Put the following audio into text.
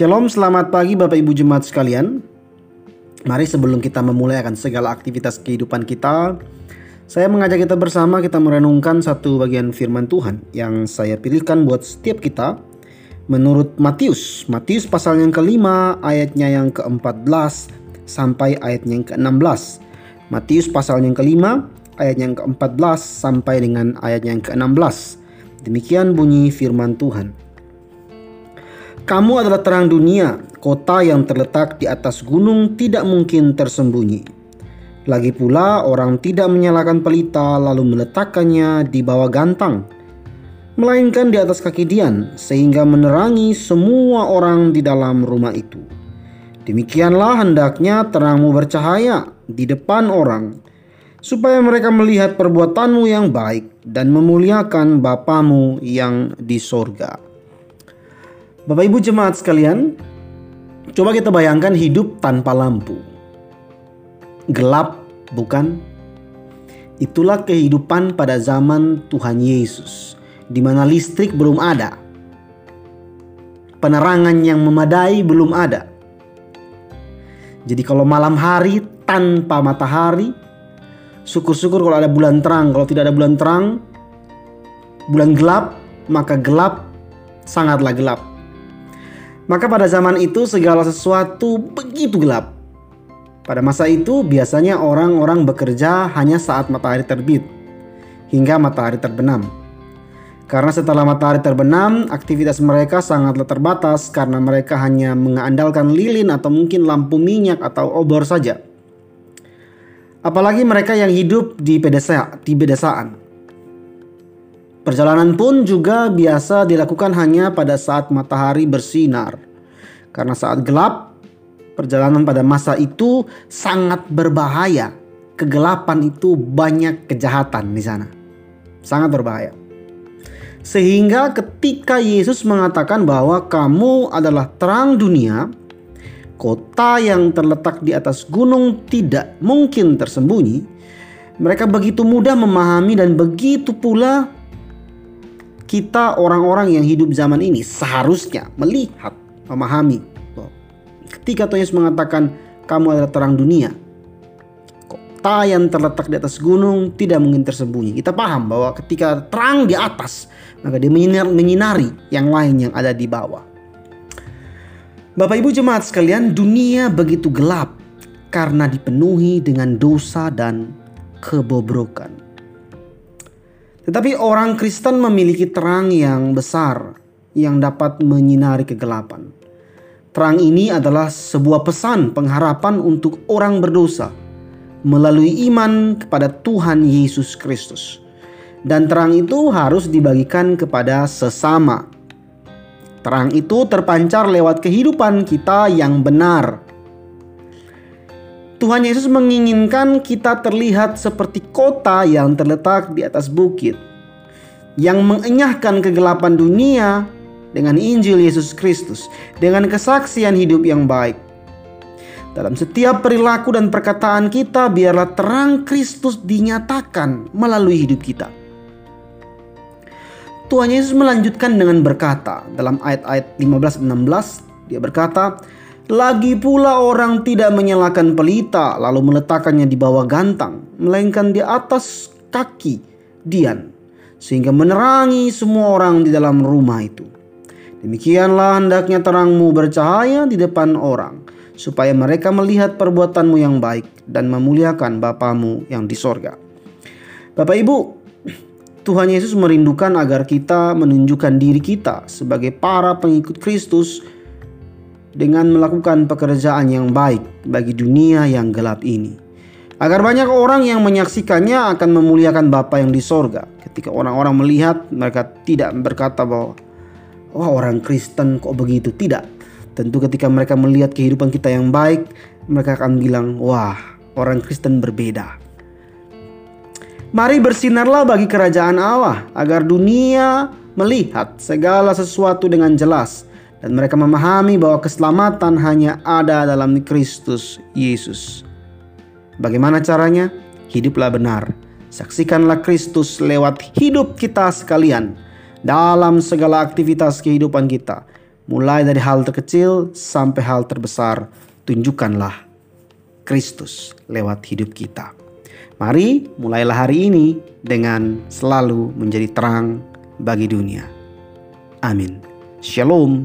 Shalom, selamat pagi Bapak Ibu Jemaat sekalian. Mari sebelum kita memulai akan segala aktivitas kehidupan kita, saya mengajak kita bersama kita merenungkan satu bagian firman Tuhan yang saya pilihkan buat setiap kita menurut Matius. Matius pasal yang kelima ayatnya yang ke-14 sampai ayatnya yang ke-16. Matius pasal yang kelima ayat yang ke-14 sampai dengan ayat yang ke-16. Demikian bunyi firman Tuhan. Kamu adalah terang dunia, kota yang terletak di atas gunung tidak mungkin tersembunyi. Lagi pula orang tidak menyalakan pelita lalu meletakkannya di bawah gantang, melainkan di atas kaki dian sehingga menerangi semua orang di dalam rumah itu. Demikianlah hendaknya terangmu bercahaya di depan orang, supaya mereka melihat perbuatanmu yang baik dan memuliakan Bapamu yang di sorga. Bapak Ibu jemaat sekalian, coba kita bayangkan hidup tanpa lampu. Gelap, bukan? Itulah kehidupan pada zaman Tuhan Yesus, di mana listrik belum ada. Penerangan yang memadai belum ada. Jadi kalau malam hari tanpa matahari, syukur-syukur kalau ada bulan terang. Kalau tidak ada bulan terang, bulan gelap, maka gelap sangatlah gelap. Maka pada zaman itu segala sesuatu begitu gelap. Pada masa itu biasanya orang-orang bekerja hanya saat matahari terbit hingga matahari terbenam. Karena setelah matahari terbenam, aktivitas mereka sangatlah terbatas karena mereka hanya mengandalkan lilin atau mungkin lampu minyak atau obor saja. Apalagi mereka yang hidup di pedesa, di pedesaan. Perjalanan pun juga biasa dilakukan hanya pada saat matahari bersinar. Karena saat gelap, perjalanan pada masa itu sangat berbahaya. Kegelapan itu banyak kejahatan di sana. Sangat berbahaya. Sehingga ketika Yesus mengatakan bahwa kamu adalah terang dunia, kota yang terletak di atas gunung tidak mungkin tersembunyi, mereka begitu mudah memahami dan begitu pula kita orang-orang yang hidup zaman ini seharusnya melihat, memahami. Ketika Tuhan Yesus mengatakan kamu adalah terang dunia, kota yang terletak di atas gunung tidak mungkin tersembunyi. Kita paham bahwa ketika terang di atas, maka dia menyinar, menyinari yang lain yang ada di bawah. Bapak Ibu jemaat sekalian, dunia begitu gelap karena dipenuhi dengan dosa dan kebobrokan. Tetapi orang Kristen memiliki terang yang besar yang dapat menyinari kegelapan. Terang ini adalah sebuah pesan pengharapan untuk orang berdosa melalui iman kepada Tuhan Yesus Kristus. Dan terang itu harus dibagikan kepada sesama. Terang itu terpancar lewat kehidupan kita yang benar Tuhan Yesus menginginkan kita terlihat seperti kota yang terletak di atas bukit, yang mengenyahkan kegelapan dunia dengan Injil Yesus Kristus, dengan kesaksian hidup yang baik. Dalam setiap perilaku dan perkataan kita, biarlah terang Kristus dinyatakan melalui hidup kita. Tuhan Yesus melanjutkan dengan berkata dalam ayat-ayat 15-16, dia berkata, lagi pula orang tidak menyalakan pelita lalu meletakkannya di bawah gantang, melainkan di atas kaki Dian, sehingga menerangi semua orang di dalam rumah itu. Demikianlah hendaknya terangmu bercahaya di depan orang, supaya mereka melihat perbuatanmu yang baik dan memuliakan Bapamu yang di sorga. Bapak Ibu, Tuhan Yesus merindukan agar kita menunjukkan diri kita sebagai para pengikut Kristus dengan melakukan pekerjaan yang baik bagi dunia yang gelap ini. Agar banyak orang yang menyaksikannya akan memuliakan Bapa yang di sorga. Ketika orang-orang melihat, mereka tidak berkata bahwa Wah orang Kristen kok begitu Tidak Tentu ketika mereka melihat kehidupan kita yang baik Mereka akan bilang Wah orang Kristen berbeda Mari bersinarlah bagi kerajaan Allah Agar dunia melihat segala sesuatu dengan jelas dan mereka memahami bahwa keselamatan hanya ada dalam Kristus Yesus. Bagaimana caranya? Hiduplah benar. Saksikanlah Kristus lewat hidup kita sekalian dalam segala aktivitas kehidupan kita, mulai dari hal terkecil sampai hal terbesar, tunjukkanlah Kristus lewat hidup kita. Mari mulailah hari ini dengan selalu menjadi terang bagi dunia. Amin. Shalom,